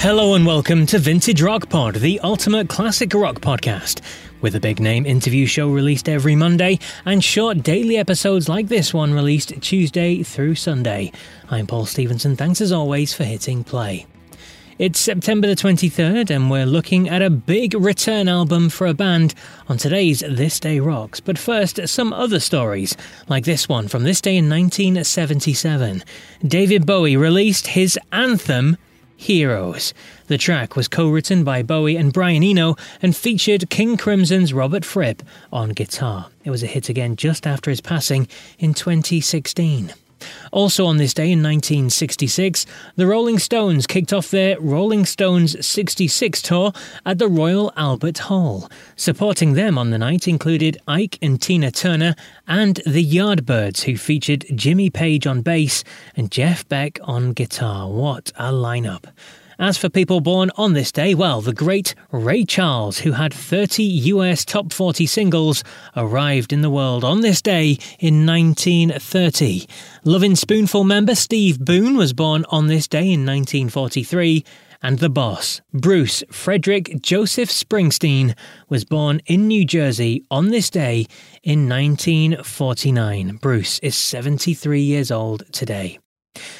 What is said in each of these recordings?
Hello and welcome to Vintage Rock Pod, the ultimate classic rock podcast. With a big name interview show released every Monday and short daily episodes like this one released Tuesday through Sunday. I'm Paul Stevenson. Thanks as always for hitting play. It's September the 23rd, and we're looking at a big return album for a band on today's This Day Rocks. But first, some other stories, like this one from this day in 1977. David Bowie released his anthem, Heroes. The track was co written by Bowie and Brian Eno and featured King Crimson's Robert Fripp on guitar. It was a hit again just after his passing in 2016. Also on this day in 1966, the Rolling Stones kicked off their Rolling Stones 66 tour at the Royal Albert Hall. Supporting them on the night included Ike and Tina Turner and the Yardbirds, who featured Jimmy Page on bass and Jeff Beck on guitar. What a lineup! As for people born on this day, well, the great Ray Charles, who had 30 US top 40 singles, arrived in the world on this day in 1930. Lovin' Spoonful member Steve Boone was born on this day in 1943 and the boss, Bruce Frederick Joseph Springsteen, was born in New Jersey on this day in 1949. Bruce is 73 years old today.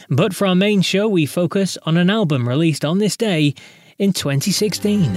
But for our main show, we focus on an album released on this day in 2016.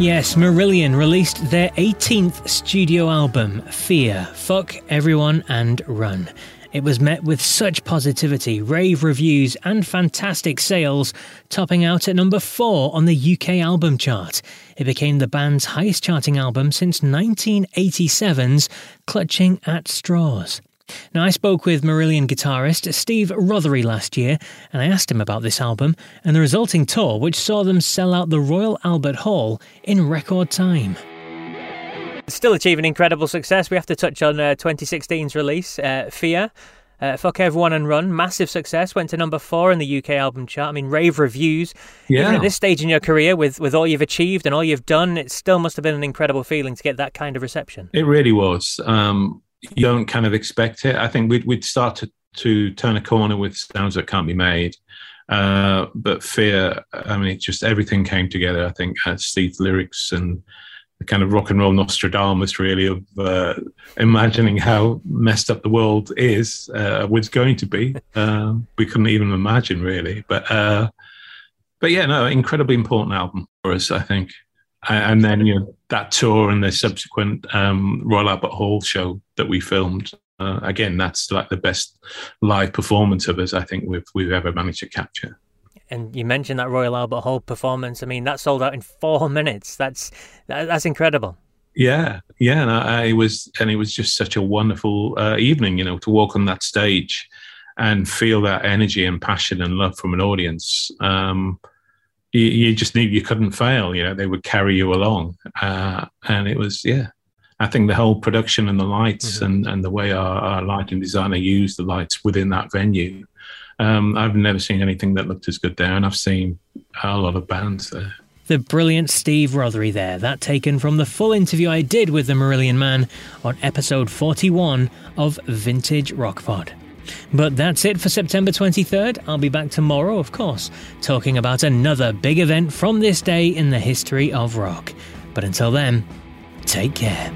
Yes, Marillion released their 18th studio album, Fear, Fuck Everyone and Run. It was met with such positivity, rave reviews, and fantastic sales, topping out at number 4 on the UK album chart. It became the band's highest charting album since 1987's Clutching at Straws. Now, I spoke with Marillion guitarist Steve Rothery last year, and I asked him about this album and the resulting tour, which saw them sell out the Royal Albert Hall in record time. Still achieving incredible success. We have to touch on uh, 2016's release, uh, Fear. Uh, Fuck Everyone and Run, massive success, went to number four in the UK album chart. I mean, rave reviews. Yeah. Even at this stage in your career, with, with all you've achieved and all you've done, it still must have been an incredible feeling to get that kind of reception. It really was. Um, you don't kind of expect it. I think we'd, we'd start to, to turn a corner with Sounds That Can't Be Made. Uh, but Fear, I mean, it just everything came together. I think uh, Steve's lyrics and kind of rock and roll Nostradamus, really, of uh, imagining how messed up the world is, uh, was going to be. Uh, we couldn't even imagine, really. But uh, but yeah, no, incredibly important album for us, I think. And then you know that tour and the subsequent um, Royal Albert Hall show that we filmed. Uh, again, that's like the best live performance of us I think we've we've ever managed to capture and you mentioned that Royal Albert Hall performance. I mean, that sold out in four minutes. That's that, that's incredible. Yeah, yeah, and I, I, was, and it was just such a wonderful uh, evening, you know, to walk on that stage and feel that energy and passion and love from an audience. Um, you, you, just knew you couldn't fail. You know, they would carry you along, uh, and it was, yeah. I think the whole production and the lights mm-hmm. and, and the way our, our lighting designer used the lights within that venue um, I've never seen anything that looked as good there, and I've seen a lot of bands there. The brilliant Steve Rothery there, that taken from the full interview I did with the Marillion Man on episode 41 of Vintage Rock Pod. But that's it for September 23rd. I'll be back tomorrow, of course, talking about another big event from this day in the history of rock. But until then, take care.